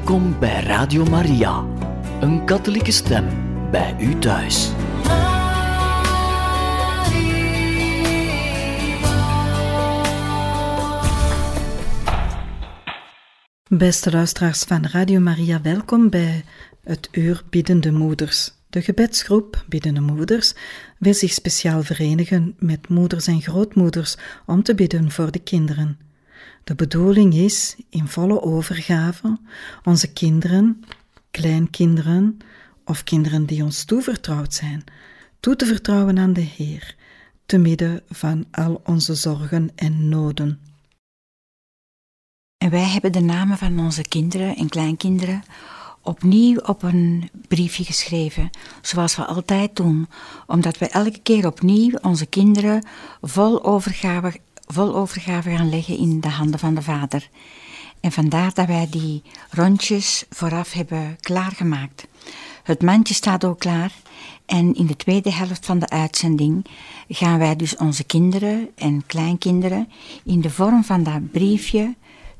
Welkom bij Radio Maria, een katholieke stem bij u thuis. Beste luisteraars van Radio Maria, welkom bij het Uur Biddende Moeders. De gebedsgroep Biddende Moeders wil zich speciaal verenigen met moeders en grootmoeders om te bidden voor de kinderen. De bedoeling is in volle overgave onze kinderen, kleinkinderen of kinderen die ons toevertrouwd zijn, toe te vertrouwen aan de Heer, te midden van al onze zorgen en noden. En wij hebben de namen van onze kinderen en kleinkinderen opnieuw op een briefje geschreven, zoals we altijd doen, omdat we elke keer opnieuw onze kinderen vol overgave, vol overgave gaan leggen in de handen van de Vader. En vandaar dat wij die rondjes vooraf hebben klaargemaakt. Het mandje staat ook klaar en in de tweede helft van de uitzending gaan wij dus onze kinderen en kleinkinderen in de vorm van dat briefje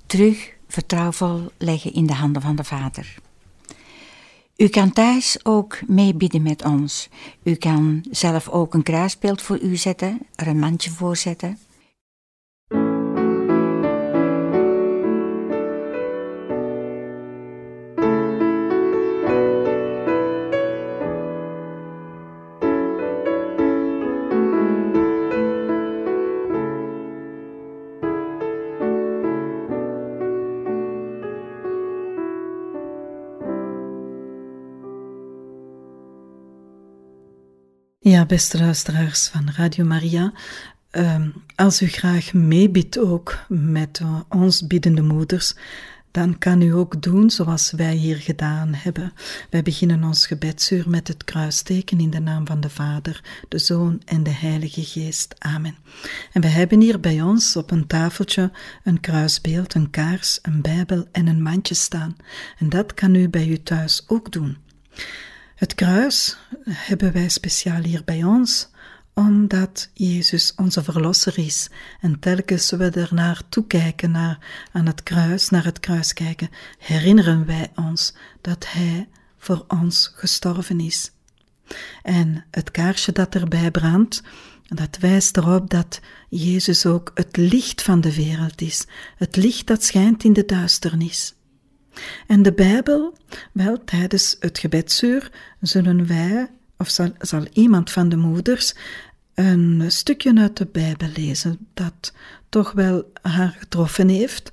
terug vertrouwvol leggen in de handen van de Vader. U kan thuis ook meebidden met ons. U kan zelf ook een kruisbeeld voor u zetten, er een mandje voor zetten. Beste luisteraars van Radio Maria, ehm, als u graag meebidt ook met uh, ons biddende moeders, dan kan u ook doen zoals wij hier gedaan hebben. Wij beginnen ons gebedsuur met het kruisteken in de naam van de Vader, de Zoon en de Heilige Geest. Amen. En we hebben hier bij ons op een tafeltje een kruisbeeld, een kaars, een Bijbel en een mandje staan. En dat kan u bij u thuis ook doen. Het kruis hebben wij speciaal hier bij ons, omdat Jezus onze verlosser is. En telkens we er naar toekijken, naar, aan het kruis, naar het kruis kijken, herinneren wij ons dat Hij voor ons gestorven is. En het kaarsje dat erbij brandt, dat wijst erop dat Jezus ook het licht van de wereld is, het licht dat schijnt in de duisternis. En de Bijbel, wel, tijdens het gebedsuur zullen wij, of zal, iemand van de moeders, een stukje uit de Bijbel lezen dat toch wel haar getroffen heeft.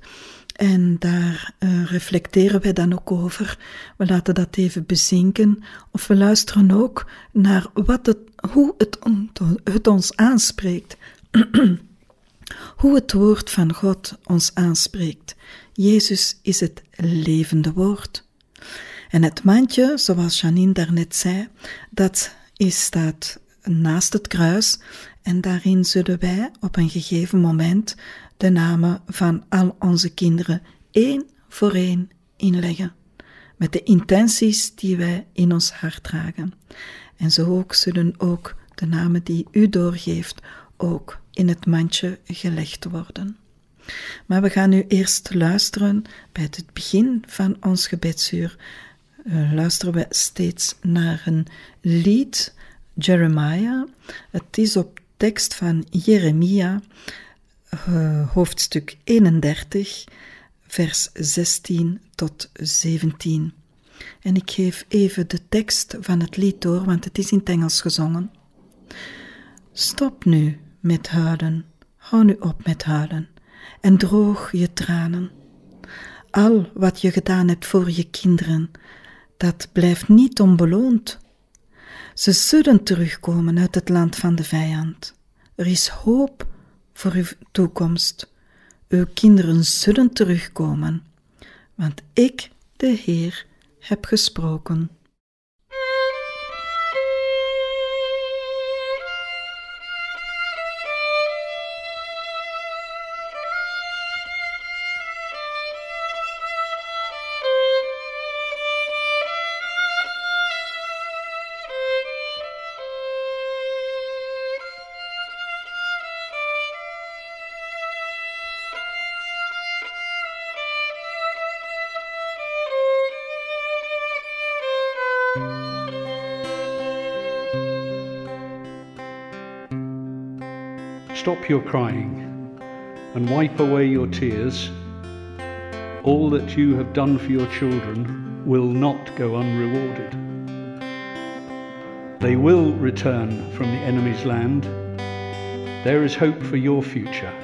En daar uh, reflecteren wij dan ook over. We laten dat even bezinken. Of we luisteren ook naar wat het, hoe het, het ons aanspreekt. hoe het woord van God ons aanspreekt. Jezus is het levende woord. En het mandje, zoals Janine daarnet zei, dat is, staat naast het kruis en daarin zullen wij op een gegeven moment de namen van al onze kinderen één voor één inleggen, met de intenties die wij in ons hart dragen. En zo ook zullen ook de namen die u doorgeeft ook in het mandje gelegd worden. Maar we gaan nu eerst luisteren bij het begin van ons gebedsuur. Uh, luisteren we steeds naar een lied, Jeremiah. Het is op tekst van Jeremia, uh, hoofdstuk 31, vers 16 tot 17. En ik geef even de tekst van het lied door, want het is in het Engels gezongen. Stop nu met huilen, hou nu op met huilen en droog je tranen. Al wat je gedaan hebt voor je kinderen, dat blijft niet onbeloond. Ze zullen terugkomen uit het land van de vijand. Er is hoop voor uw toekomst. Uw kinderen zullen terugkomen, want ik, de Heer, heb gesproken. Stop your crying and wipe away your tears. All that you have done for your children will not go unrewarded. They will return from the enemy's land. There is hope for your future.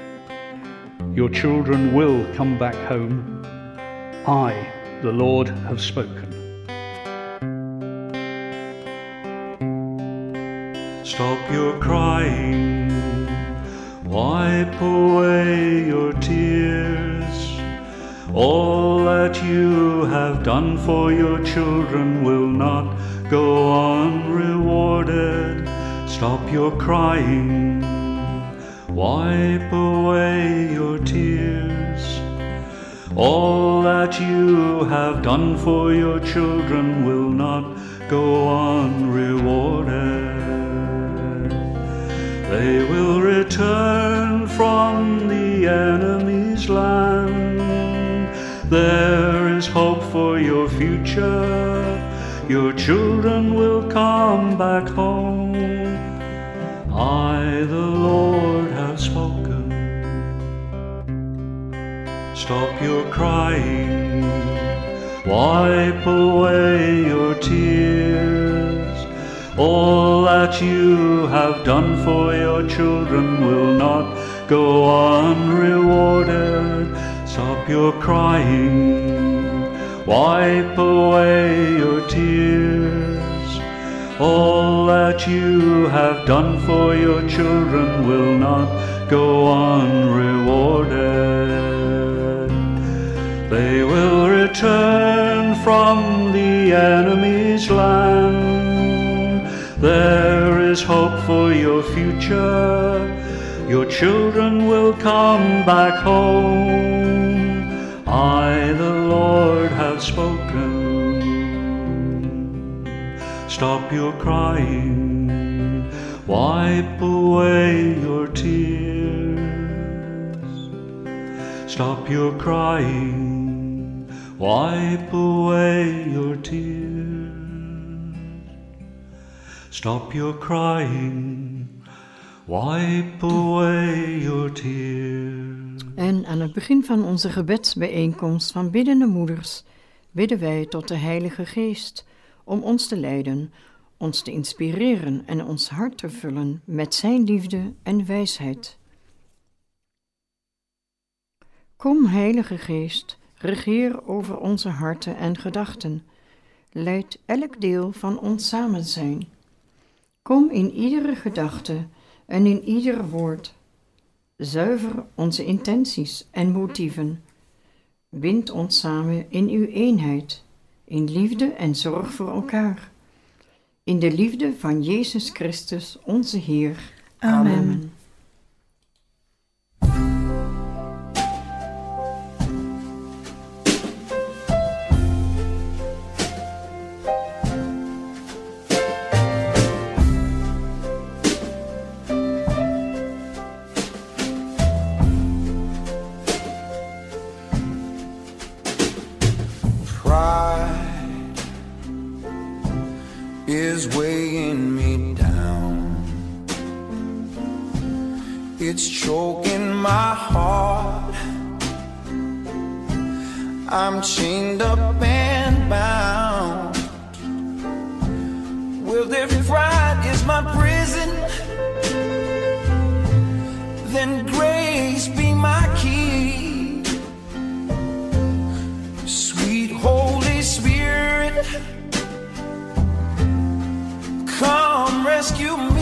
Your children will come back home. I, the Lord, have spoken. Stop your crying, wipe away your tears. All that you have done for your children will not go unrewarded. Stop your crying, wipe away your tears. All that you have done for your children will not go unrewarded. They will return from the enemy's land. There is hope for your future. Your children will come back home. I, the Lord, have spoken. Stop your crying, wipe away your tears. All that you have done for your children will not go unrewarded. Stop your crying, wipe away your tears. All that you have done for your children will not go unrewarded. They will return from the enemy's land. There is hope for your future. Your children will come back home. I, the Lord, have spoken. Stop your crying, wipe away your tears. Stop your crying, wipe away your tears. Stop your crying, wipe away your tears. En aan het begin van onze gebedsbijeenkomst van biddende moeders bidden wij tot de Heilige Geest om ons te leiden, ons te inspireren en ons hart te vullen met Zijn liefde en wijsheid. Kom, Heilige Geest, regeer over onze harten en gedachten. Leid elk deel van ons samen zijn. Kom in iedere gedachte en in ieder woord. Zuiver onze intenties en motieven. Bind ons samen in uw eenheid, in liefde en zorg voor elkaar. In de liefde van Jezus Christus, onze Heer. Amen. Amen. Choking my heart. I'm chained up and bound. Well, if pride is my prison, then grace be my key. Sweet Holy Spirit, come rescue me.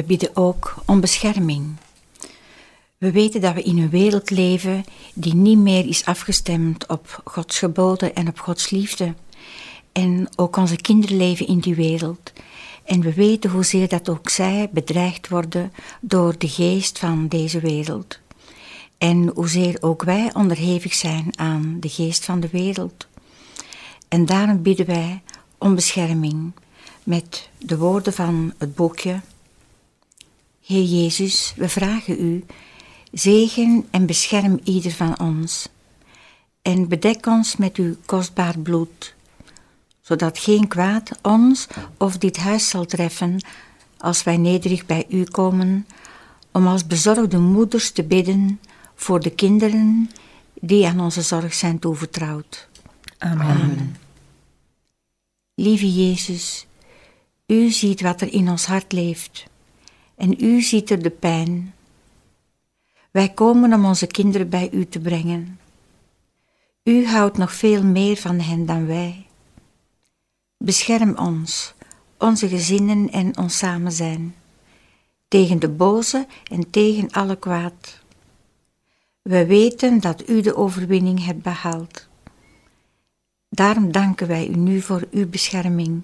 We bidden ook om bescherming. We weten dat we in een wereld leven die niet meer is afgestemd op Gods geboden en op Gods liefde. En ook onze kinderen leven in die wereld. En we weten hoezeer dat ook zij bedreigd worden door de geest van deze wereld. En hoezeer ook wij onderhevig zijn aan de geest van de wereld. En daarom bidden wij om bescherming met de woorden van het boekje. Heer Jezus, we vragen u, zegen en bescherm ieder van ons. En bedek ons met uw kostbaar bloed, zodat geen kwaad ons of dit huis zal treffen als wij nederig bij u komen, om als bezorgde moeders te bidden voor de kinderen die aan onze zorg zijn toevertrouwd. Amen. Amen. Lieve Jezus, u ziet wat er in ons hart leeft en u ziet er de pijn. Wij komen om onze kinderen bij u te brengen. U houdt nog veel meer van hen dan wij. Bescherm ons, onze gezinnen en ons samen zijn, tegen de boze en tegen alle kwaad. We weten dat u de overwinning hebt behaald. Daarom danken wij u nu voor uw bescherming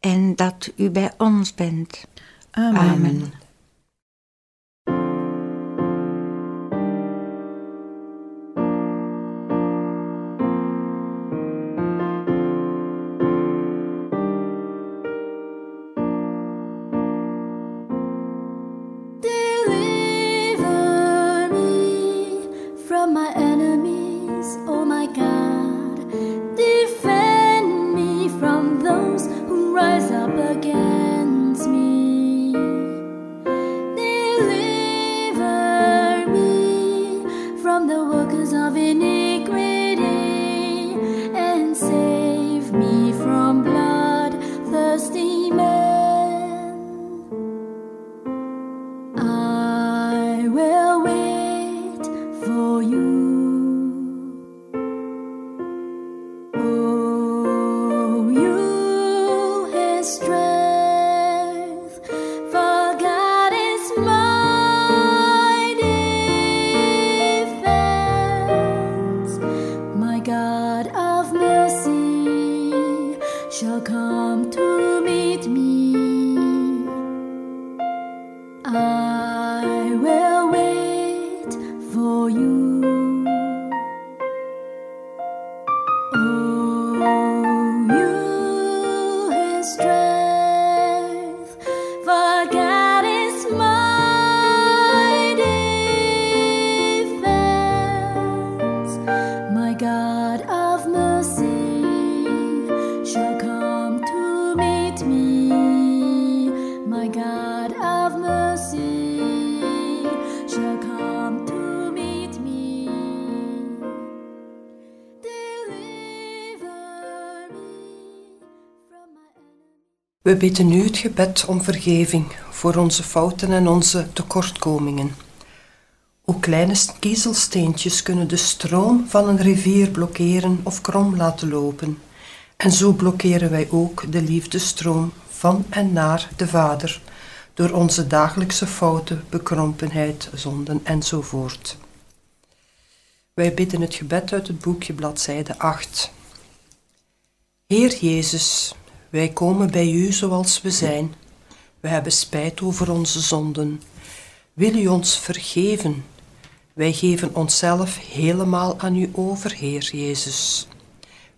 en dat u bij ons bent. Amen. Amen. We bidden nu het gebed om vergeving voor onze fouten en onze tekortkomingen. Ook kleine kiezelsteentjes kunnen de stroom van een rivier blokkeren of krom laten lopen. En zo blokkeren wij ook de liefdestroom van en naar de Vader door onze dagelijkse fouten, bekrompenheid, zonden enzovoort. Wij bidden het gebed uit het boekje bladzijde 8. Heer Jezus, wij komen bij U zoals we zijn. We hebben spijt over onze zonden. Wil U ons vergeven? Wij geven onszelf helemaal aan U over, Heer Jezus.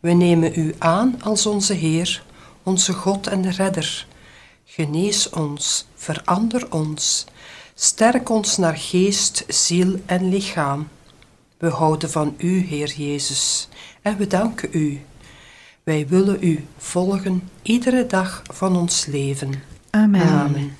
We nemen U aan als onze Heer, onze God en Redder. Genees ons, verander ons, sterk ons naar geest, ziel en lichaam. We houden van U, Heer Jezus, en we danken U. Wij willen U volgen iedere dag van ons leven. Amen. Amen.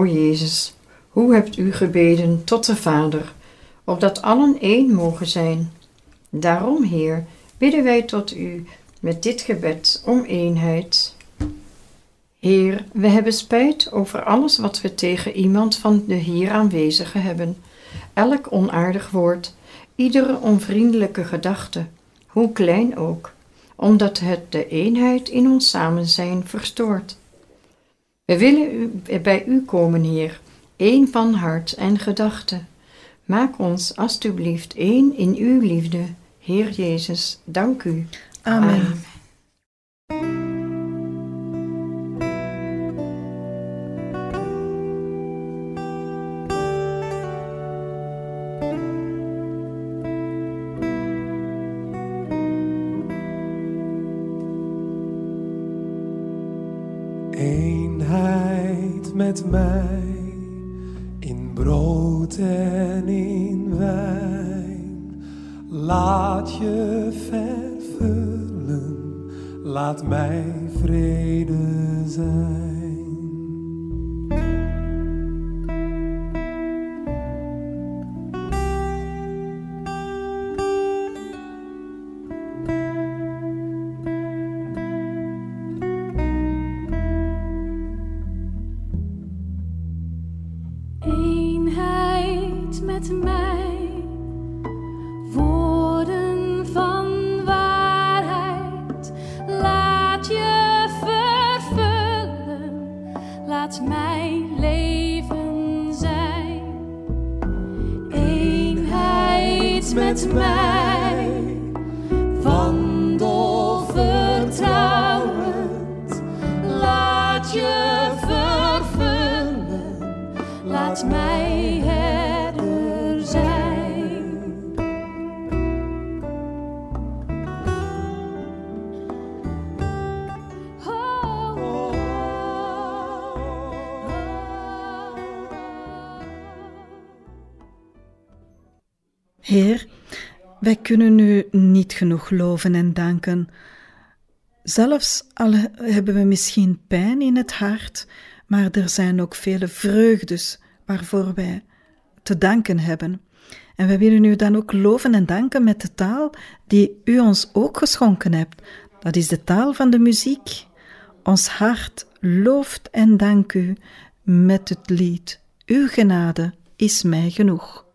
O Jezus, hoe hebt u gebeden tot de Vader, opdat allen één mogen zijn? Daarom, Heer, bidden wij tot u met dit gebed om eenheid. Heer, we hebben spijt over alles wat we tegen iemand van de hier aanwezigen hebben. Elk onaardig woord, iedere onvriendelijke gedachte, hoe klein ook, omdat het de eenheid in ons samen zijn verstoort. We willen u, bij u komen, Heer, één van hart en gedachte. Maak ons alstublieft één in uw liefde, Heer Jezus, dank u. Amen. Met mij, wij kunnen u niet genoeg loven en danken. Zelfs al hebben we misschien pijn in het hart, maar er zijn ook vele vreugdes waarvoor wij te danken hebben. En wij willen u dan ook loven en danken met de taal die u ons ook geschonken hebt. Dat is de taal van de muziek. Ons hart looft en dankt u met het lied. Uw genade is mij genoeg.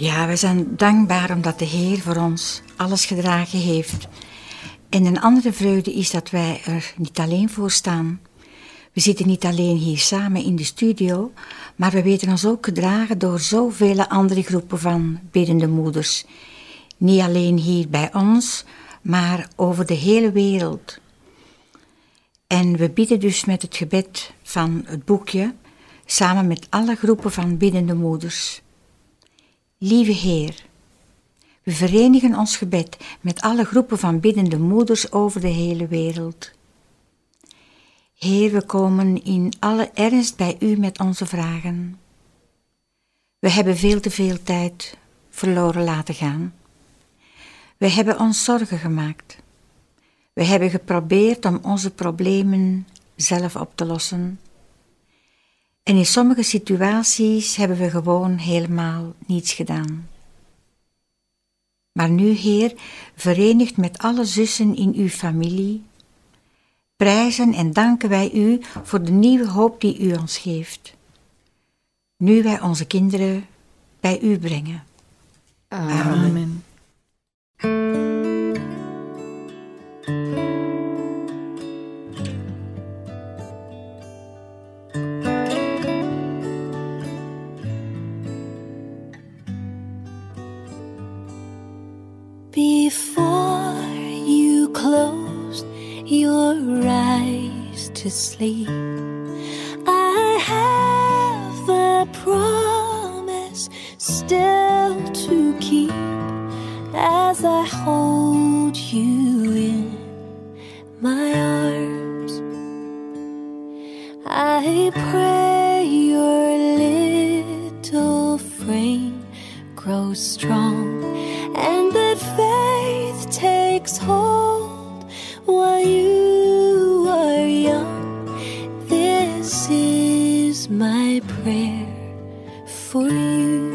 Ja, we zijn dankbaar omdat de Heer voor ons alles gedragen heeft. En een andere vreugde is dat wij er niet alleen voor staan. We zitten niet alleen hier samen in de studio, maar we weten ons ook gedragen door zoveel andere groepen van biddende moeders. Niet alleen hier bij ons, maar over de hele wereld. En we bidden dus met het gebed van het boekje, samen met alle groepen van biddende moeders. Lieve Heer, we verenigen ons gebed met alle groepen van biddende moeders over de hele wereld. Heer, we komen in alle ernst bij U met onze vragen. We hebben veel te veel tijd verloren laten gaan. We hebben ons zorgen gemaakt. We hebben geprobeerd om onze problemen zelf op te lossen. En in sommige situaties hebben we gewoon helemaal niets gedaan. Maar nu, Heer, verenigd met alle zussen in uw familie, prijzen en danken wij u voor de nieuwe hoop die u ons geeft. Nu wij onze kinderen bij u brengen. Amen. Before you closed your eyes to sleep, I have a promise still to keep as I hold you in my arms. I pray your little frame grows strong takes hold while you are young. This is my prayer for you.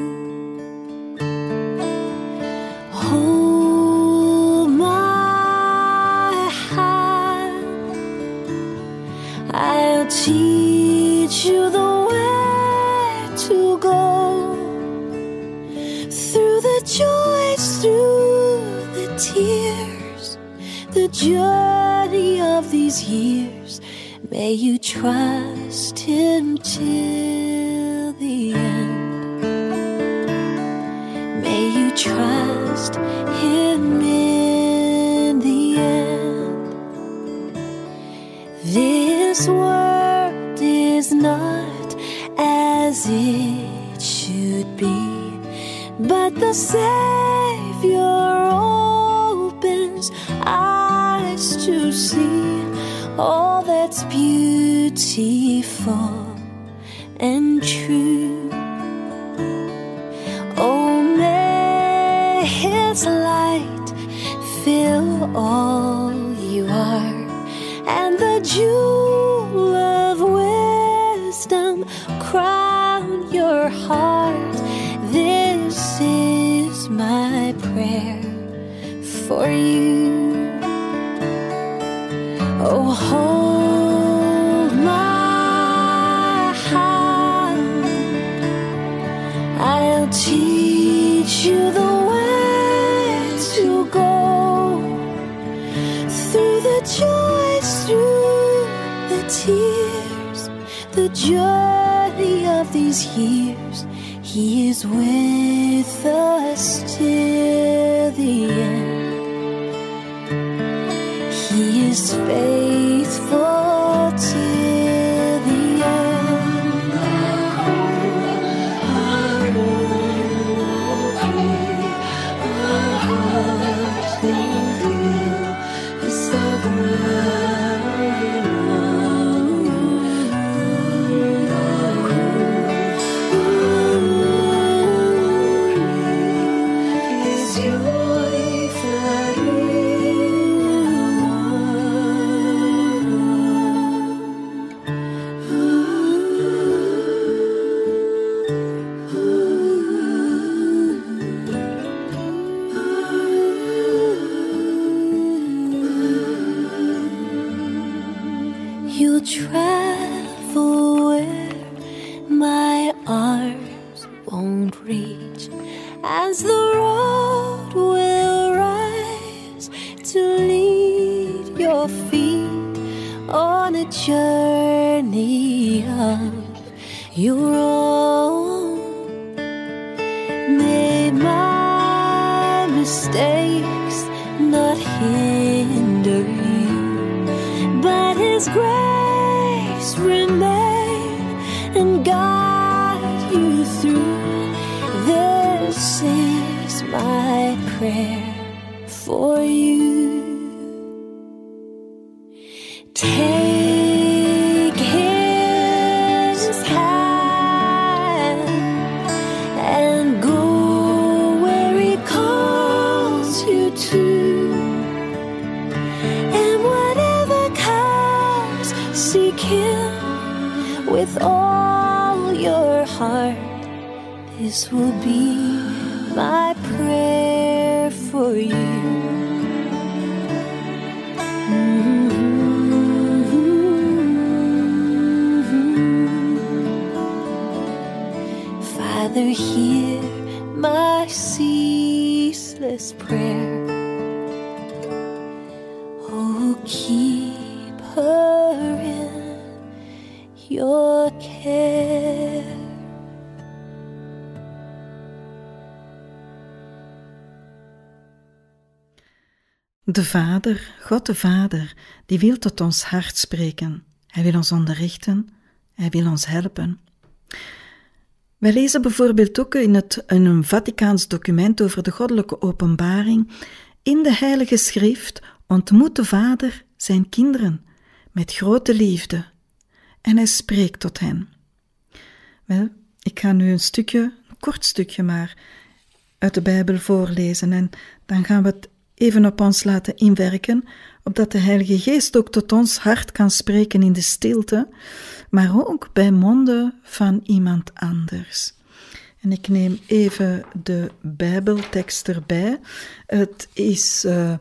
De Vader, God de Vader, die wil tot ons hart spreken. Hij wil ons onderrichten, hij wil ons helpen. Wij lezen bijvoorbeeld ook in, het, een Vaticaans document over de goddelijke openbaring. In de Heilige Schrift ontmoet de Vader zijn kinderen met grote liefde en hij spreekt tot hen. Wel, ik ga nu een stukje, een kort stukje maar, uit de Bijbel voorlezen en dan gaan we het even op ons laten inwerken, opdat de Heilige Geest ook tot ons hart kan spreken in de stilte, maar ook bij monden van iemand anders. En ik neem even de Bijbeltekst erbij. Het is uh,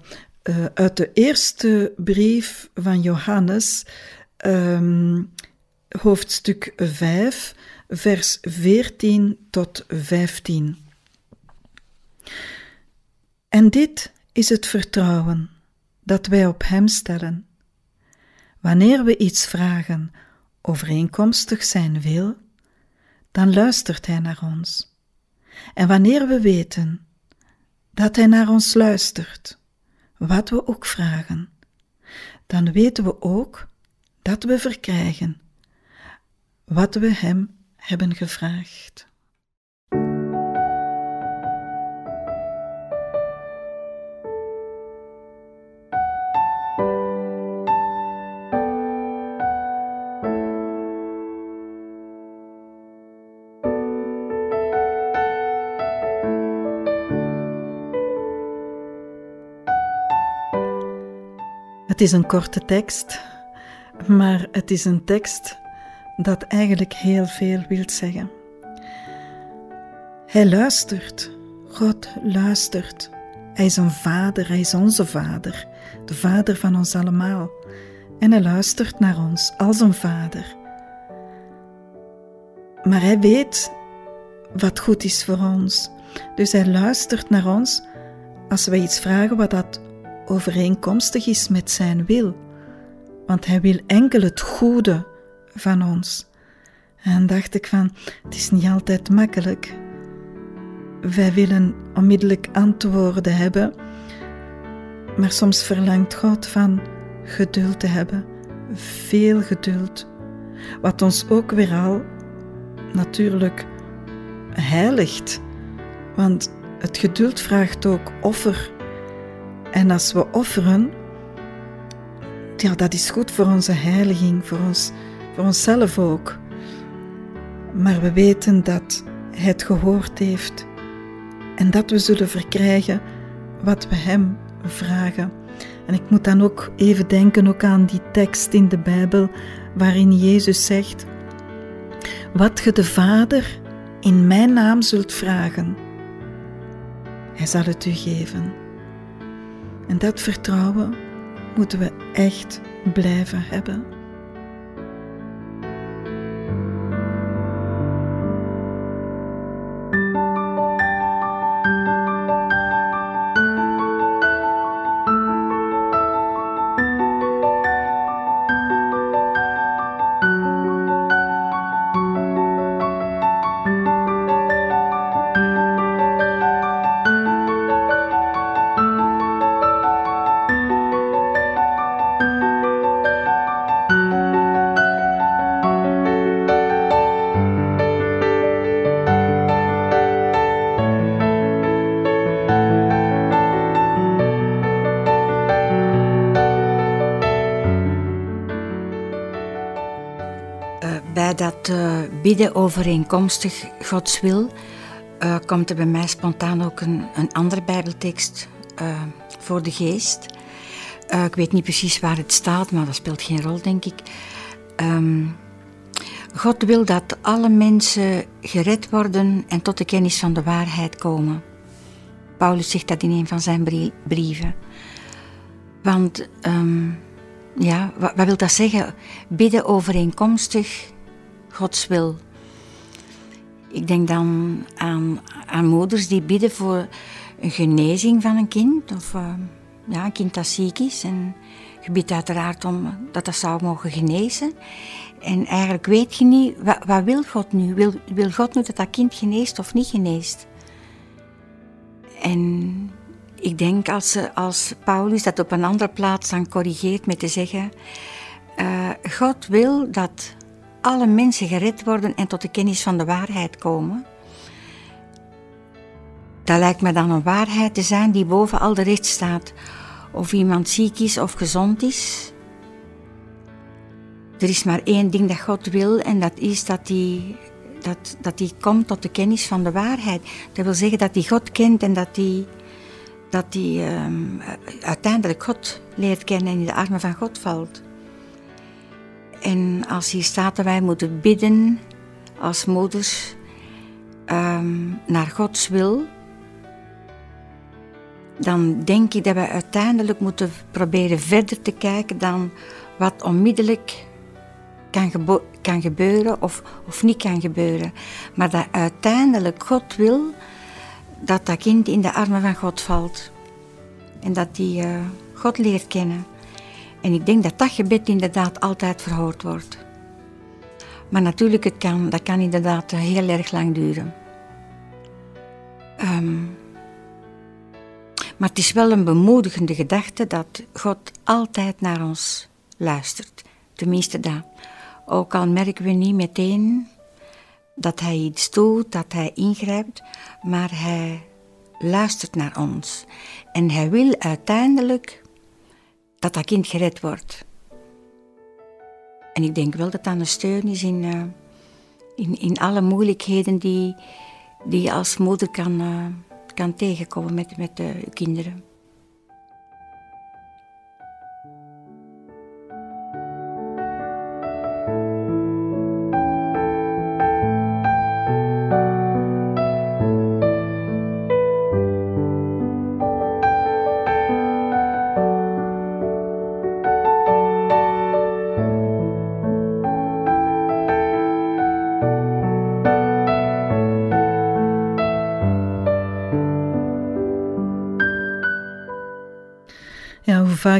uh, uit de eerste brief van Johannes, um, hoofdstuk 5, vers 14 tot 15. En dit is het vertrouwen dat wij op Hem stellen. Wanneer we iets vragen overeenkomstig Zijn wil, dan luistert Hij naar ons. En wanneer we weten dat Hij naar ons luistert, wat we ook vragen, dan weten we ook dat we verkrijgen wat we Hem hebben gevraagd. Is een korte tekst, maar het is een tekst dat eigenlijk heel veel wil zeggen. Hij luistert, God luistert. Hij is een vader, hij is onze vader, de vader van ons allemaal. En hij luistert naar ons als een vader. Maar hij weet wat goed is voor ons. Dus hij luistert naar ons als wij iets vragen wat dat overeenkomstig is met zijn wil. Want hij wil enkel het goede van ons. En dacht ik van, het is niet altijd makkelijk. Wij willen onmiddellijk antwoorden hebben, maar soms verlangt God van geduld te hebben, veel geduld. Wat ons ook weer al natuurlijk heiligt, want het geduld vraagt ook offer. En als we offeren, ja, dat is goed voor onze heiliging, voor, ons, voor onszelf ook. Maar we weten dat Hij het gehoord heeft en dat we zullen verkrijgen wat we Hem vragen. En ik moet dan ook even denken ook aan die tekst in de Bijbel waarin Jezus zegt: Wat ge de Vader in mijn naam zult vragen, Hij zal het u geven. En dat vertrouwen moeten we echt blijven hebben. Bidden overeenkomstig Gods wil uh, komt er bij mij spontaan ook een, een andere Bijbeltekst uh, voor de geest. ik weet niet precies waar het staat, maar dat speelt geen rol, denk ik. Um, God wil dat alle mensen gered worden en tot de kennis van de waarheid komen. Paulus zegt dat in een van zijn brieven. Want, um, ja, wat, wat wil dat zeggen? Bidden overeenkomstig Gods wil. Ik denk dan aan, aan moeders die bidden voor een genezing van een kind. Of uh, ja, een kind dat ziek is. En je bidt uiteraard om dat dat zou mogen genezen. En eigenlijk weet je niet, wat, wat wil God nu? Wil, wil God nu dat dat kind geneest of niet geneest? En ik denk als, als Paulus dat op een andere plaats dan corrigeert met te zeggen... Uh, God wil dat alle mensen gered worden en tot de kennis van de waarheid komen. Dat lijkt me dan een waarheid te zijn die boven al de rest staat. Of iemand ziek is of gezond is. Er is maar één ding dat God wil en dat is dat hij, dat, dat hij komt tot de kennis van de waarheid. Dat wil zeggen dat hij God kent en dat hij, dat um, uiteindelijk God leert kennen en in de armen van God valt. En als hier staat dat wij moeten bidden als moeders um, naar Gods wil, dan denk ik dat wij uiteindelijk moeten proberen verder te kijken dan wat onmiddellijk kan, kan gebeuren of, of niet kan gebeuren. Maar dat uiteindelijk God wil dat dat kind in de armen van God valt. En dat die uh, God leert kennen. En ik denk dat dat gebed inderdaad altijd verhoord wordt. Maar natuurlijk, het kan, dat kan inderdaad heel erg lang duren. Um, maar het is wel een bemoedigende gedachte dat God altijd naar ons luistert. Tenminste dat. Ook al merken we niet meteen dat Hij iets doet, dat Hij ingrijpt, maar Hij luistert naar ons. En Hij wil uiteindelijk dat dat kind gered wordt. En ik denk wel dat dat een steun is in, uh, in, in alle moeilijkheden die, die je als moeder kan, uh, kan tegenkomen met, met uh, kinderen.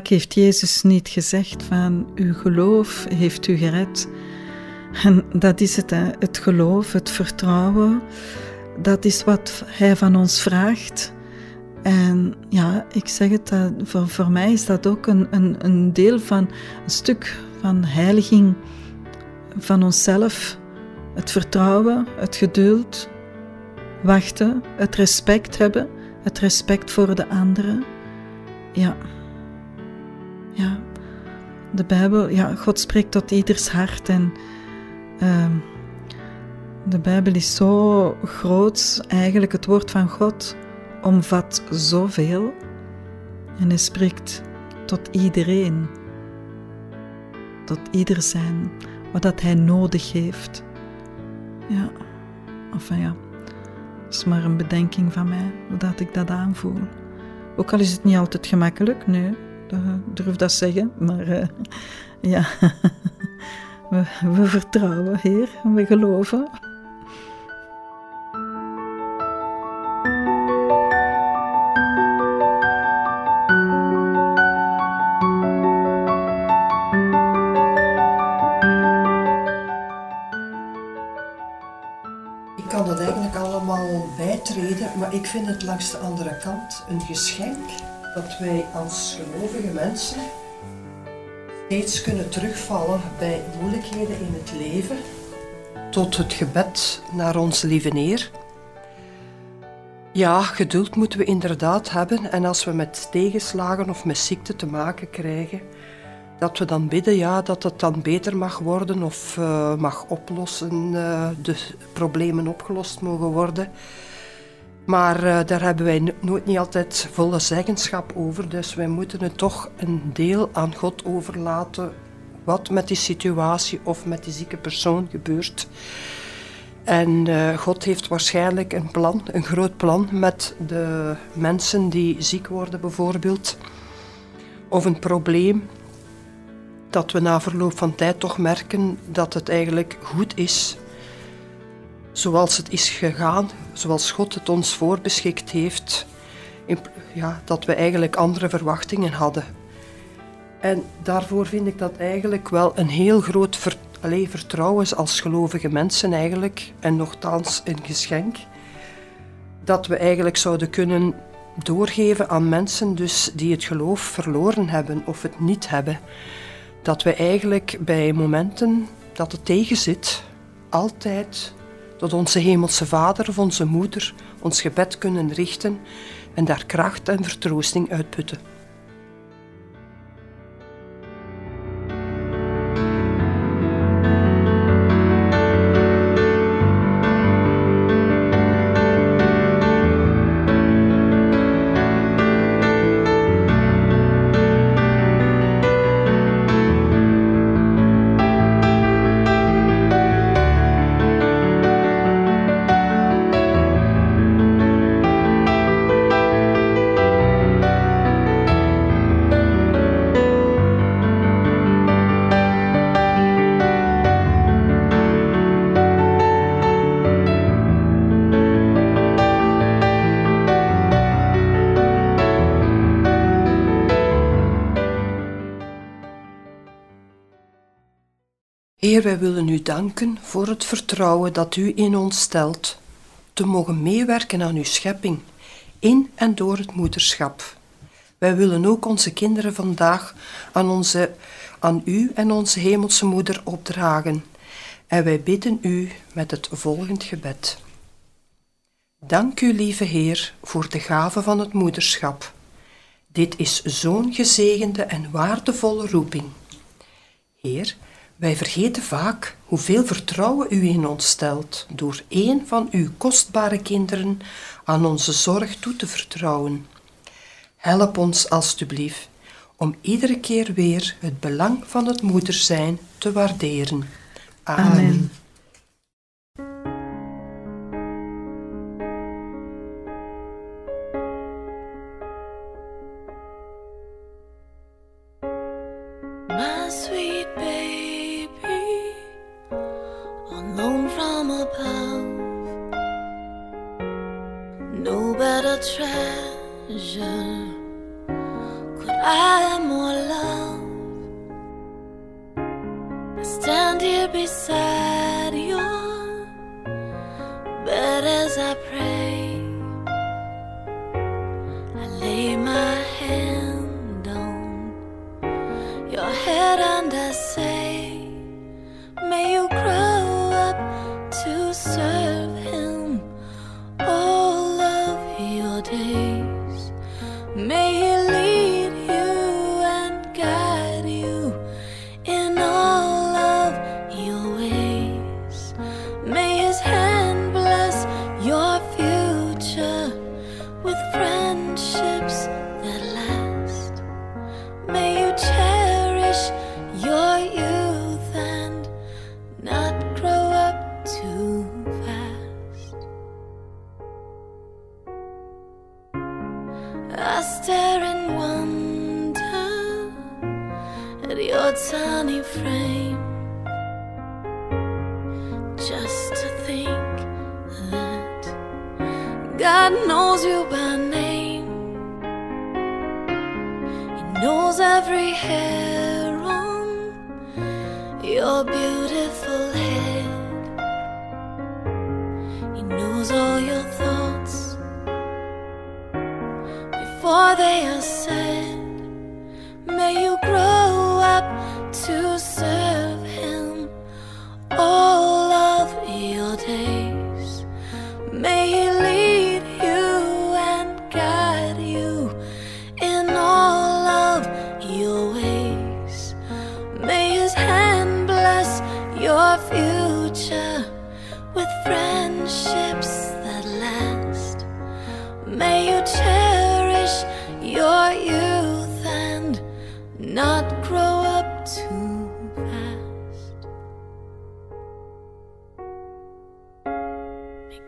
Heeft Jezus niet gezegd van uw geloof heeft u gered. En dat is het, hè? het geloof, het vertrouwen. Dat is wat Hij van ons vraagt. En ja, ik zeg het, voor, voor mij is dat ook een, een, een deel van een stuk van heiliging van onszelf. Het vertrouwen, het geduld, wachten, het respect hebben, het respect voor de anderen. Ja. Ja, de Bijbel, ja, God spreekt tot ieders hart en uh, de Bijbel is zo groot, eigenlijk het woord van God omvat zoveel en hij spreekt tot iedereen, tot ieder zijn, wat dat hij nodig heeft. Ja, enfin ja, dat is maar een bedenking van mij, hoe dat ik dat aanvoel. Ook al is het niet altijd gemakkelijk, nee durf dat zeggen, maar uh, ja, we, we vertrouwen, Heer, we geloven. Ik kan dat eigenlijk allemaal bijtreden, maar ik vind het langs de andere kant een geschenk dat wij als gelovige mensen steeds kunnen terugvallen bij moeilijkheden in het leven, tot het gebed naar onze lieve Neer. Ja, geduld moeten we inderdaad hebben en als we met tegenslagen of met ziekte te maken krijgen, dat we dan bidden ja, dat het dan beter mag worden of uh, mag oplossen, uh, de problemen opgelost mogen worden. Maar uh, daar hebben wij nooit niet altijd volle zeggenschap over. Dus wij moeten het toch een deel aan God overlaten. Wat met die situatie of met die zieke persoon gebeurt. En uh, God heeft waarschijnlijk een plan, een groot plan met de mensen die ziek worden bijvoorbeeld. Of een probleem dat we na verloop van tijd toch merken dat het eigenlijk goed is zoals het is gegaan, zoals God het ons voorbeschikt heeft, in, ja, dat we eigenlijk andere verwachtingen hadden. En daarvoor vind ik dat eigenlijk wel een heel groot ver, vertrouwen als gelovige mensen eigenlijk, en nogthans een geschenk, dat we eigenlijk zouden kunnen doorgeven aan mensen dus die het geloof verloren hebben of het niet hebben. Dat we eigenlijk bij momenten dat het tegenzit, altijd tot onze Hemelse Vader of onze Moeder ons gebed kunnen richten en daar kracht en vertroosting uitputten. Wij willen u danken voor het vertrouwen dat u in ons stelt, te mogen meewerken aan uw schepping, in en door het moederschap. Wij willen ook onze kinderen vandaag aan, onze, aan u en onze hemelse moeder opdragen. En wij bidden u met het volgend gebed. Dank u, lieve Heer, voor de gave van het moederschap. Dit is zo'n gezegende en waardevolle roeping. Heer, wij vergeten vaak hoeveel vertrouwen u in ons stelt door een van uw kostbare kinderen aan onze zorg toe te vertrouwen. Help ons alstublieft om iedere keer weer het belang van het moederzijn te waarderen. Amen. 全人。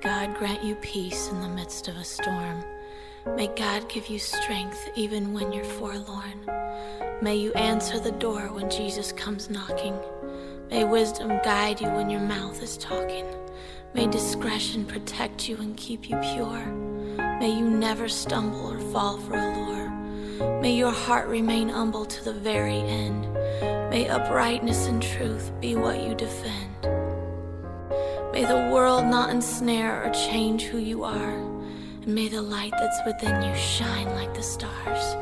God grant you peace in the midst of a storm. May God give you strength even when you're forlorn. May you answer the door when Jesus comes knocking. May wisdom guide you when your mouth is talking. May discretion protect you and keep you pure. May you never stumble or fall for a lure. May your heart remain humble to the very end. May uprightness and truth be what you defend. May the world not ensnare or change who you are. And may the light that's within you shine like the stars.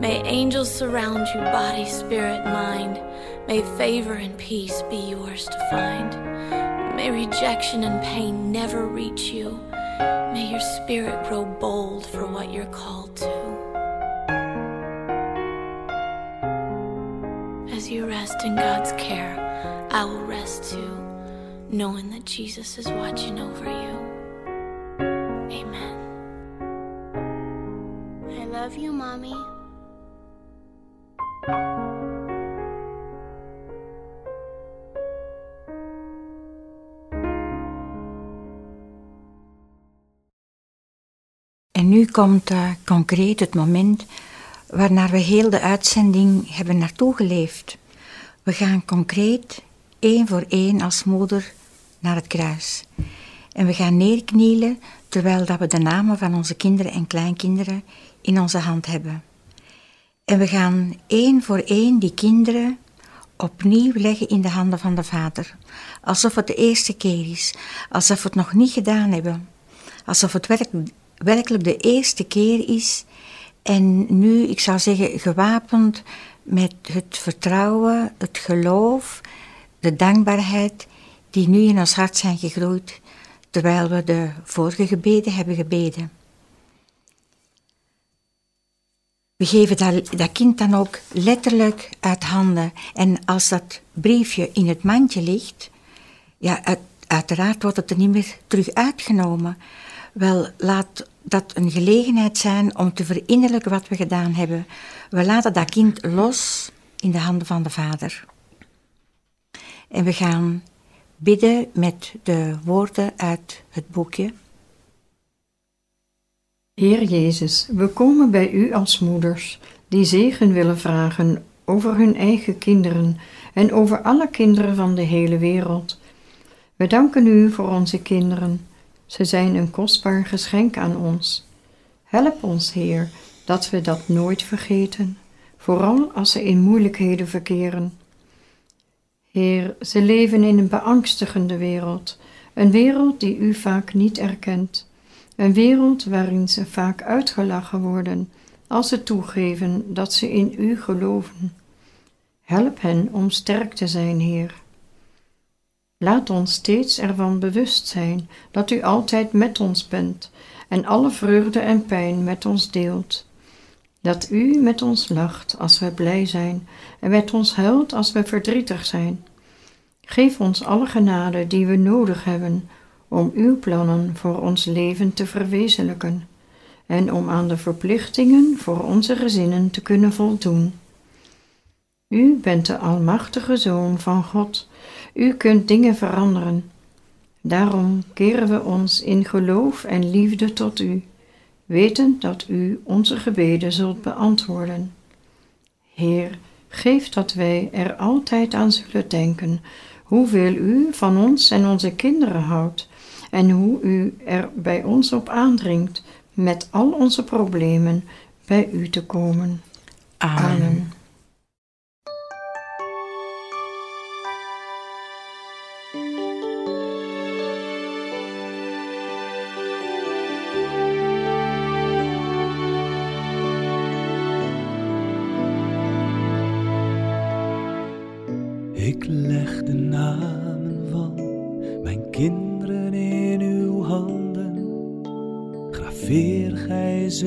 May angels surround you, body, spirit, mind. May favor and peace be yours to find. May rejection and pain never reach you. May your spirit grow bold for what you're called to. As you rest in God's care, I will rest too, knowing that Jesus is watching over you. Amen. I love you, Mommy. En nu komt uh, concreet het moment waarnaar we heel de uitzending hebben naartoe geleefd. We gaan concreet één voor één als moeder naar het kruis. En we gaan neerknielen terwijl dat we de namen van onze kinderen en kleinkinderen in onze hand hebben. En we gaan één voor één die kinderen opnieuw leggen in de handen van de Vader. Alsof het de eerste keer is, alsof we het nog niet gedaan hebben, alsof het werkelijk, werkelijk de eerste keer is. En nu, ik zou zeggen, gewapend met het vertrouwen, het geloof, de dankbaarheid die nu in ons hart zijn gegroeid, terwijl we de vorige gebeden hebben gebeden. We geven dat, kind dan ook letterlijk uit handen. En als dat briefje in het mandje ligt, ja, uit, uiteraard wordt het er niet meer terug uitgenomen. Wel, laat dat een gelegenheid zijn om te verinnerlijken wat we gedaan hebben. We laten dat kind los in de handen van de Vader. En we gaan bidden met de woorden uit het boekje. Heer Jezus, we komen bij U als moeders die zegen willen vragen over hun eigen kinderen en over alle kinderen van de hele wereld. We danken U voor onze kinderen. Ze zijn een kostbaar geschenk aan ons. Help ons, Heer, dat we dat nooit vergeten, vooral als ze in moeilijkheden verkeren. Heer, ze leven in een beangstigende wereld, een wereld die U vaak niet erkent. Een wereld waarin ze vaak uitgelachen worden als ze toegeven dat ze in U geloven. Help hen om sterk te zijn, Heer. Laat ons steeds ervan bewust zijn dat U altijd met ons bent en alle vreugde en pijn met ons deelt. Dat U met ons lacht als we blij zijn en met ons huilt als we verdrietig zijn. Geef ons alle genade die we nodig hebben om uw plannen voor ons leven te verwezenlijken en om aan de verplichtingen voor onze gezinnen te kunnen voldoen. U bent de Almachtige Zoon van God. U kunt dingen veranderen. Daarom keren we ons in geloof en liefde tot U, wetend dat U onze gebeden zult beantwoorden. Heer, geef dat wij er altijd aan zullen denken hoeveel U van ons en onze kinderen houdt en hoe U er bij ons op aandringt met al onze problemen bij U te komen. Amen. Amen.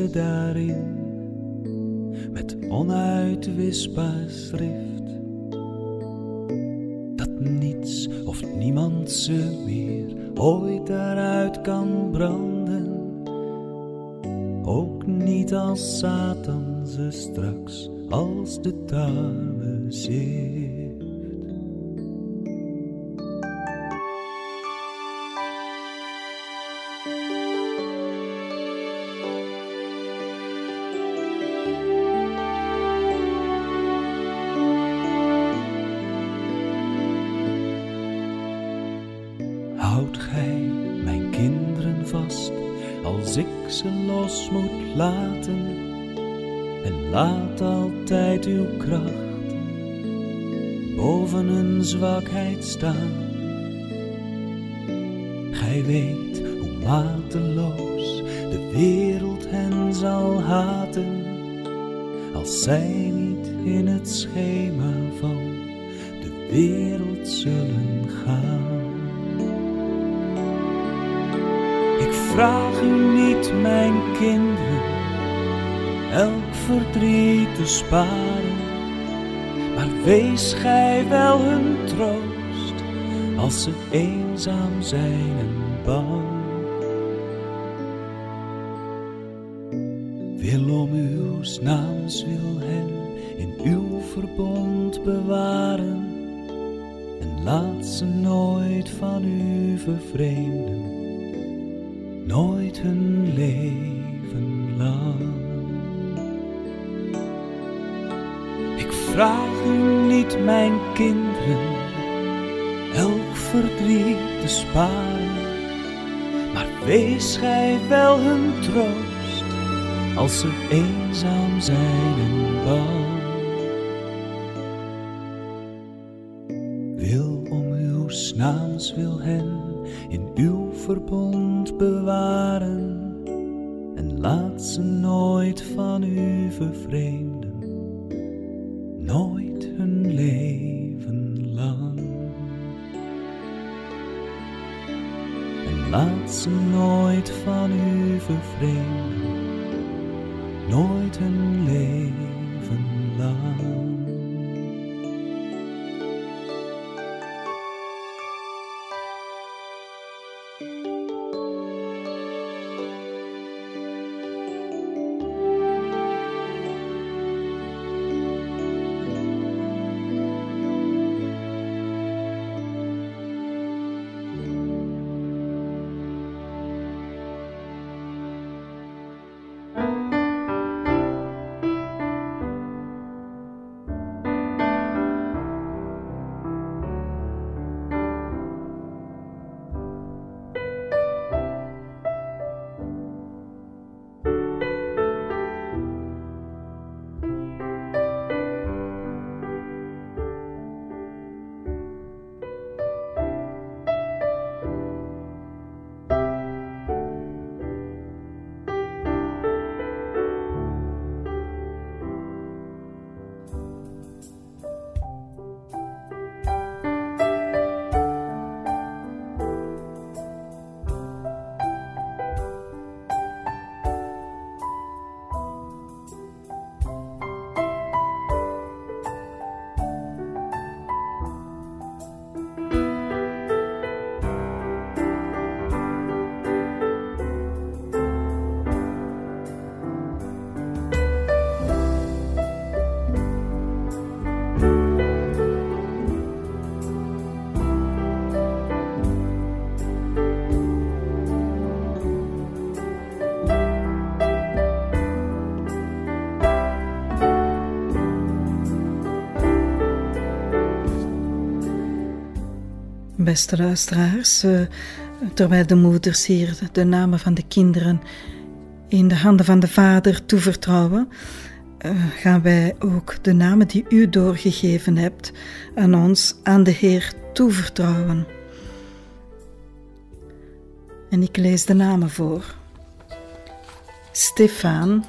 Daarin met onuitwisbaar schrift. Dat niets of niemand ze meer ooit daaruit kan branden. Ook niet als Satan ze straks als de tarwe zeert. Zwakheid staan. Gij weet hoe mateloos de wereld hen zal haten als zij niet in het schema van de wereld zullen gaan. Ik vraag u niet, mijn kinderen, elk verdriet te sparen, maar wees gij wel hun als ze eenzaam zijn en bang. Wil om uw naams wil hen in uw verbond bewaren en laat ze nooit van u vervreemden, troost als ze eenzaam zijn en bang. Laat ze nooit van u vervreemden, nooit hun leven lang. Beste luisteraars, eh, terwijl de moeders hier de namen van de kinderen in de handen van de vader toevertrouwen, eh, gaan wij ook de namen die u doorgegeven hebt aan ons, aan de Heer toevertrouwen. En ik lees de namen voor. Stefan,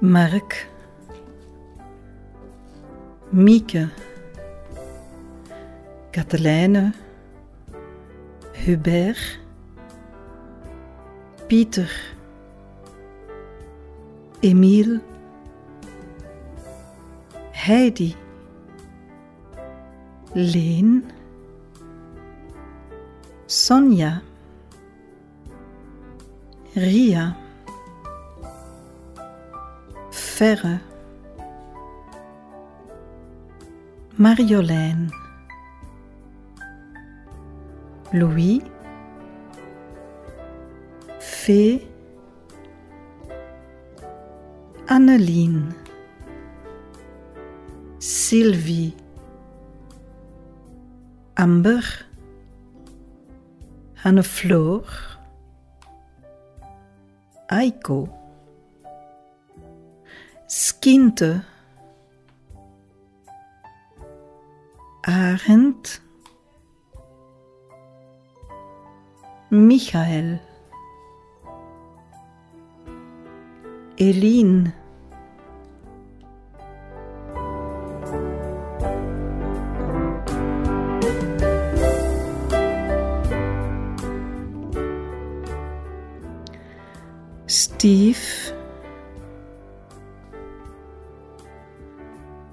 Mark, Mieke, Katelijne, Hubert, Pieter, Emiel, Heidi, Leen, Sonja, Ria, Verre, Marjolein, Louis, Fee, Annelien, Sylvie, Amber, Hanne Floor, Aiko, Skinte, Arend, Michael, Eline, Steve,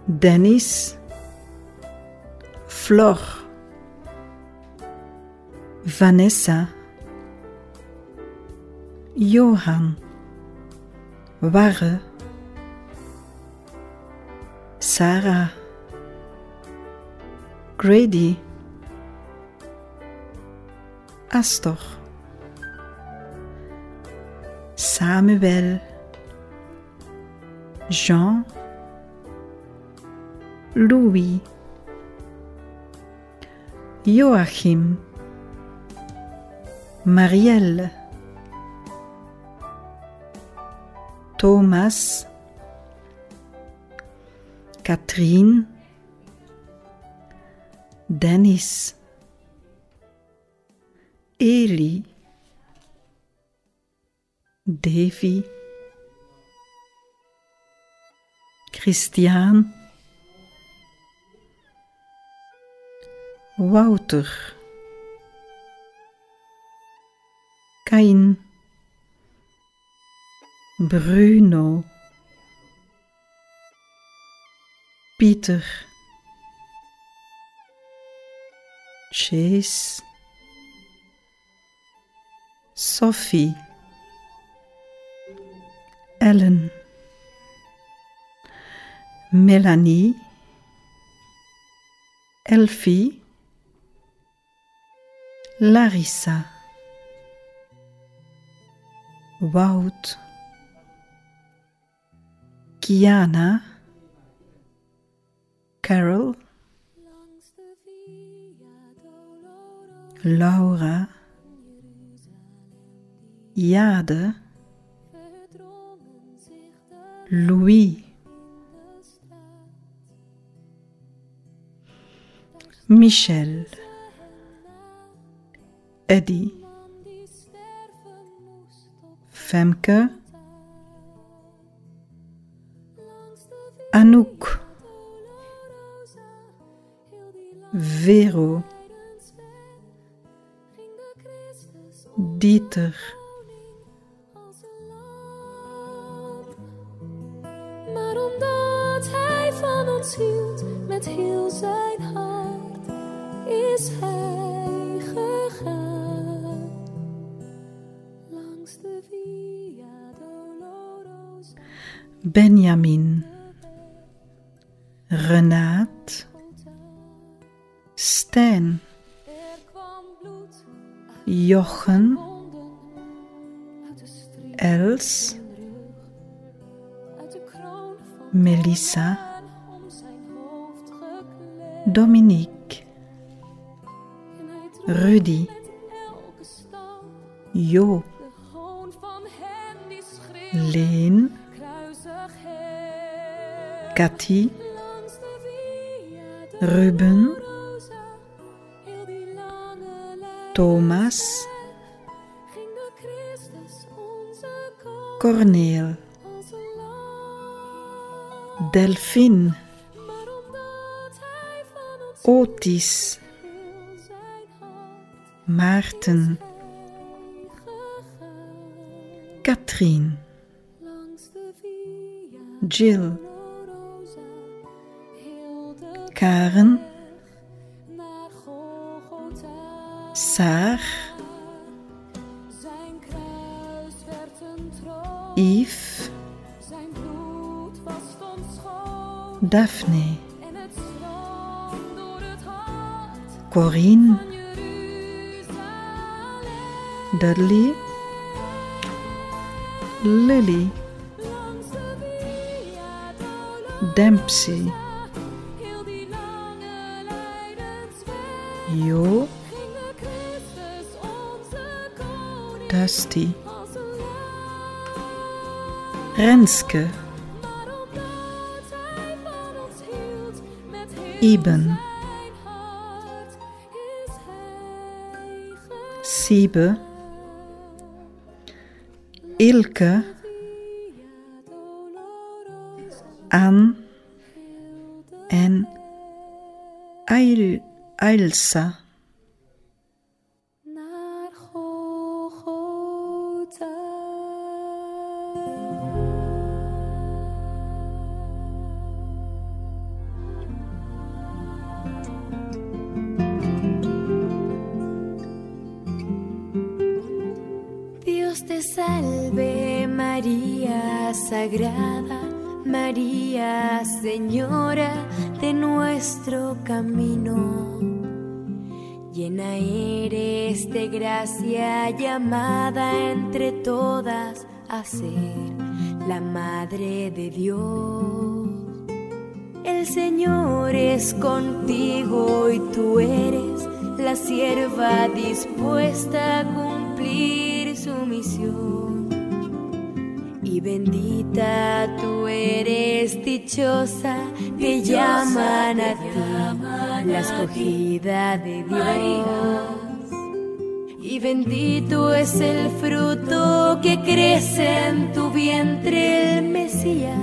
Dennis, Flor, Vanessa, Johan, Warre, Sarah, Grady, Astor. Samuel, Jean, Louis, Joachim, Marielle, Thomas, Katrien, Dennis, Eli, Davy, Christian, Wouter, Kain, Bruno, Pieter, Chase, Sophie. Ellen, Melanie, Elfie, Larissa, Kiana, Carol, Laura, Jade, Louis, Michel, Eddie, Femke, Anouk, Vero, Dieter. Maar omdat hij van ons hield met heel zijn hart, is hij gegaan langs de Via Dolorosa. Benjamin, Renaat, Stijn, Jochen, Els, Melissa, Dominique, Rudy, Jo, Leen, Cathy, Ruben, Thomas, Corneel, Delphine, Otis, Maarten, Katrien, Jill, Karen, Saar, Yves, Daphne, Corinne, Dudley, Lily, Dempsey, Jo, Dusty, Renske, Iben, Siebe, Ilke, Ann Ailsa. Llena eres de gracia llamada entre todas a ser la Madre de Dios. El Señor es contigo y tú eres la sierva dispuesta a cumplir su misión. Y bendita tú eres, dichosa, te llaman a ti, la escogida de Dios. Y bendito es el fruto que crece en tu vientre, el Mesías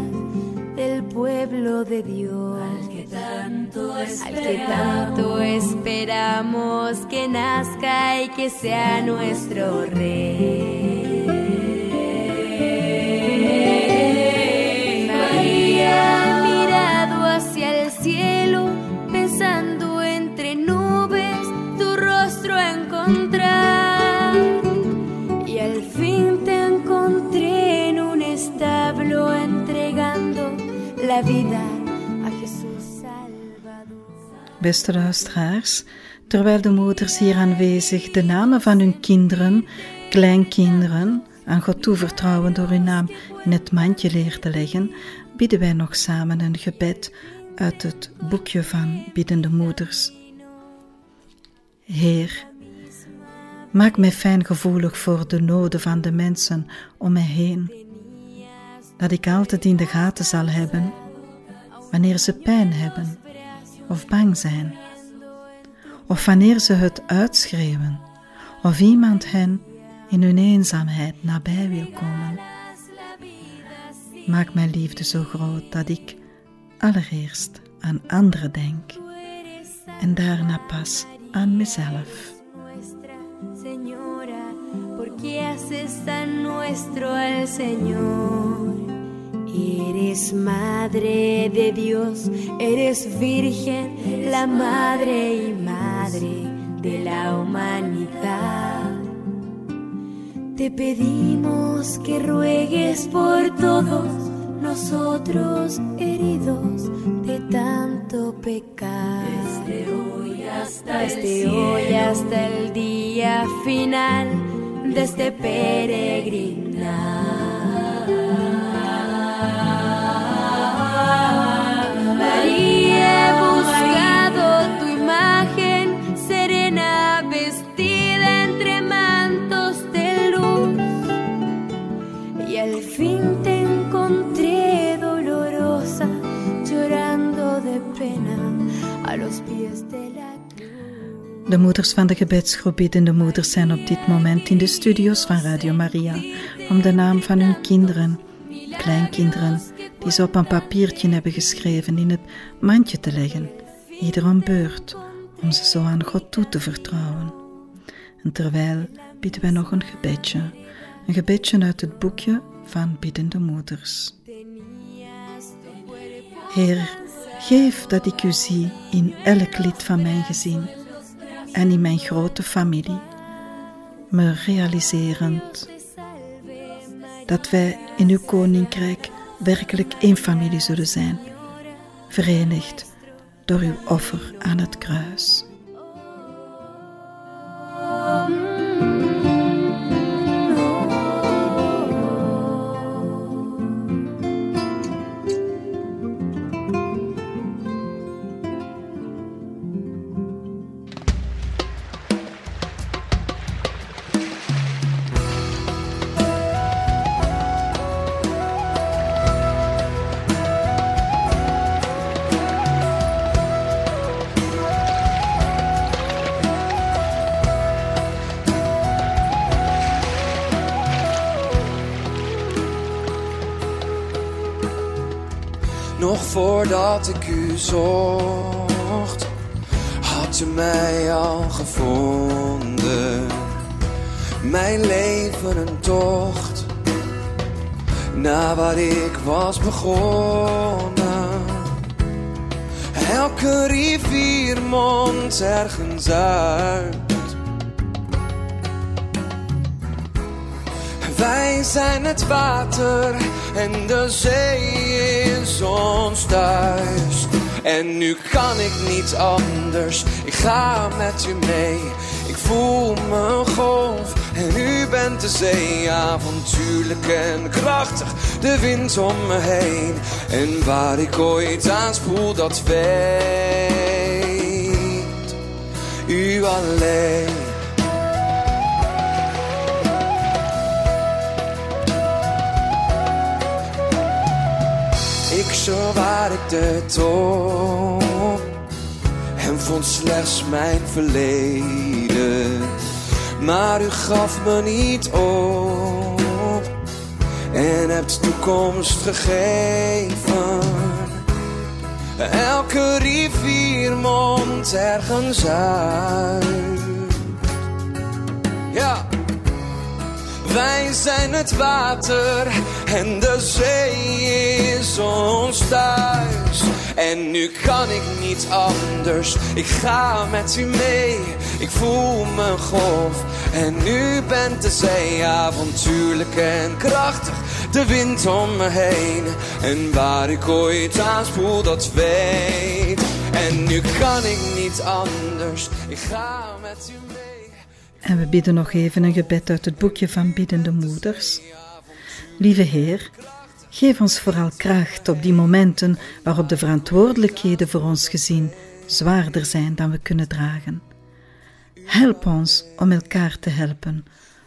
del pueblo de Dios. Al que tanto esperamos que nazca y que sea nuestro rey. A Salvador. Beste luisteraars, terwijl de moeders hier aanwezig de namen van hun kinderen, kleinkinderen, aan God toevertrouwen door hun naam in het mandje leer te leggen, bidden wij nog samen een gebed uit het boekje van Biddende Moeders. Heer, maak mij fijngevoelig voor de noden van de mensen om mij heen, dat ik altijd in de gaten zal hebben wanneer ze pijn hebben of bang zijn, of wanneer ze het uitschreeuwen, of iemand hen in hun eenzaamheid nabij wil komen. Maak mijn liefde zo groot dat ik allereerst aan anderen denk en daarna pas aan mezelf. Señora, haces nuestro Señor. Eres madre de Dios, eres virgen, la madre y madre de la humanidad. Te pedimos que ruegues por todos nosotros heridos de tanto pecar. Desde hoy hasta, Desde hoy hasta el día final de este peregrinar. De moeders van de gebedsgroep Biddende Moeders zijn op dit moment in de studio's van Radio Maria om de naam van hun kinderen, kleinkinderen, die ze op een papiertje hebben geschreven, in het mandje te leggen, ieder een beurt, om ze zo aan God toe te vertrouwen. En terwijl bidden wij nog een gebedje, een gebedje uit het boekje van Biddende Moeders. Heer, geef dat ik u zie in elk lid van mijn gezin en in mijn grote familie, me realiserend dat wij in uw koninkrijk werkelijk één familie zullen zijn, verenigd door uw offer aan het kruis. Voordat ik u zocht, had u mij al gevonden. Mijn leven een tocht, naar waar ik was begonnen. Elke rivier mondt ergens uit. Wij zijn het water en de zee is ons thuis. En nu kan ik niet anders, ik ga met u mee. Ik voel mijn golf en u bent de zee. Avontuurlijk en krachtig, de wind om me heen. En waar ik ooit aan spoel, dat weet u alleen. Zo waar ik de top en vond slechts mijn verleden. Maar u gaf me niet op en hebt toekomst gegeven. Elke rivier mondt ergens uit. Ja. Wij zijn het water en de zee is ons thuis. En nu kan ik niet anders, ik ga met u mee. Ik voel mijn golf en u bent de zee. Avontuurlijk en krachtig, de wind om me heen. En waar ik ooit aan spoel, dat weet. En nu kan ik niet anders, ik ga met u mee. En we bidden nog even een gebed uit het boekje van Biddende Moeders. Lieve Heer, geef ons vooral kracht op die momenten waarop de verantwoordelijkheden voor ons gezin zwaarder zijn dan we kunnen dragen. Help ons om elkaar te helpen,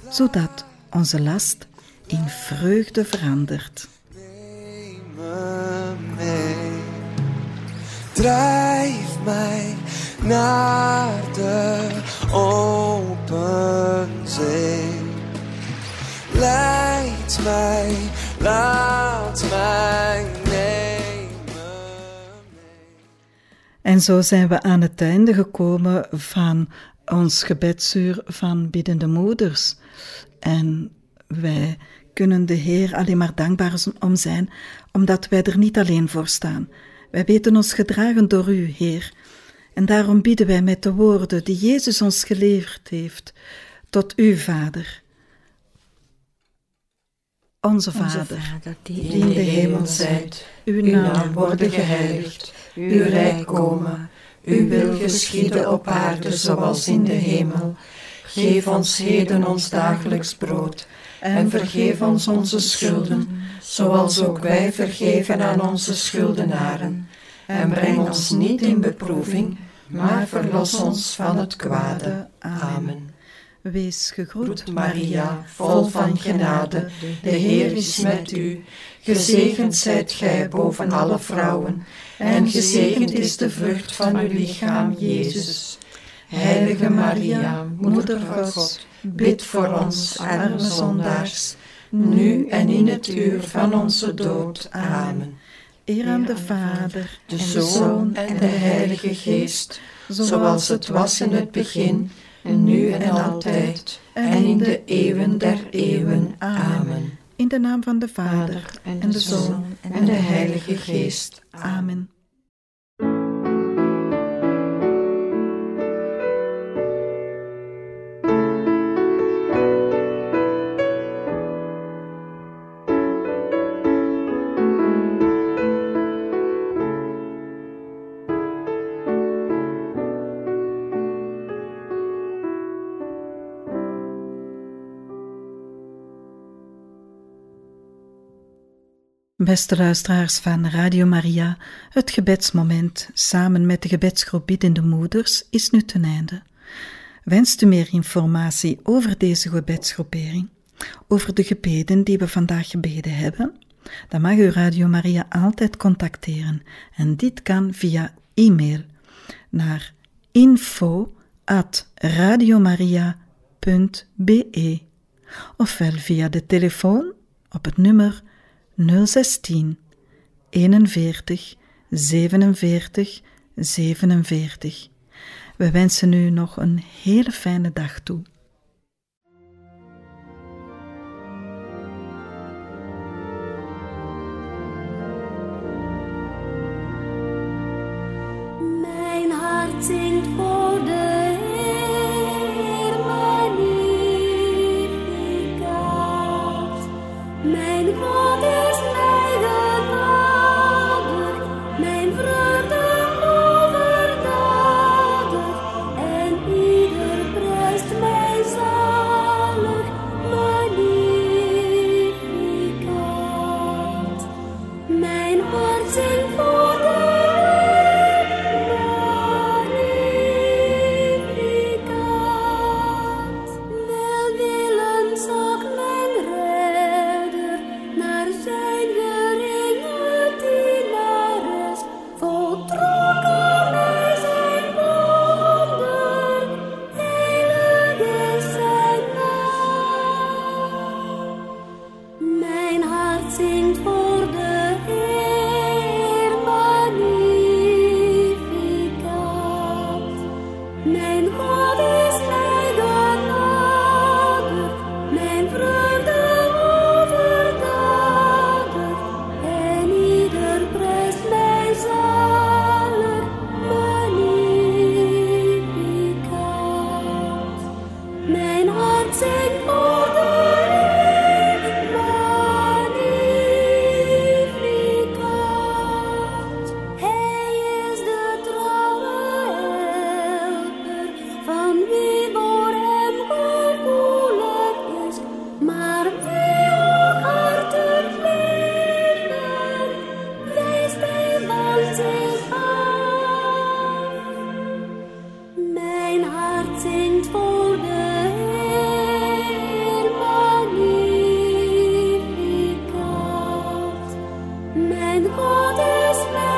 zodat onze last in vreugde verandert. Drijf mij naar de open zee. Leid mij, laat mij nemen. En zo zijn we aan het einde gekomen van ons gebedsuur van Biddende Moeders. En wij kunnen de Heer alleen maar dankbaar om zijn, omdat wij er niet alleen voor staan. Wij weten ons gedragen door U, Heer. En daarom bidden wij met de woorden die Jezus ons geleverd heeft, tot U, Vader. Onze Vader, die in de hemel zijt, uw naam worden geheiligd, uw rijk komen, uw wil geschieden op aarde zoals in de hemel. Geef ons heden ons dagelijks brood en vergeef ons onze schulden, zoals ook wij vergeven aan onze schuldenaren. En breng ons niet in beproeving, maar verlos ons van het kwade. Amen. Wees gegroet, Maria, vol van genade, de Heer is met u. Gezegend zijt gij boven alle vrouwen, en gezegend is de vrucht van uw lichaam, Jezus. Heilige Maria, Moeder God, bid voor ons, arme zondaars, nu en in het uur van onze dood. Amen. Eer aan de Vader, de Zoon en de Heilige Geest, zoals het was in het begin, nu en altijd, en in de eeuwen der eeuwen. Amen. In de naam van de Vader, en de Zoon, en de Heilige Geest. Amen. Beste luisteraars van Radio Maria, het gebedsmoment samen met de gebedsgroep Biddende Moeders is nu ten einde. Wenst u meer informatie over deze gebedsgroepering, over de gebeden die we vandaag gebeden hebben? Dan mag u Radio Maria altijd contacteren en dit kan via e-mail naar info@radiomaria.be ofwel via de telefoon op het nummer 016 41 47 47. We wensen u nog een hele fijne dag toe. Men Gottes Menschen.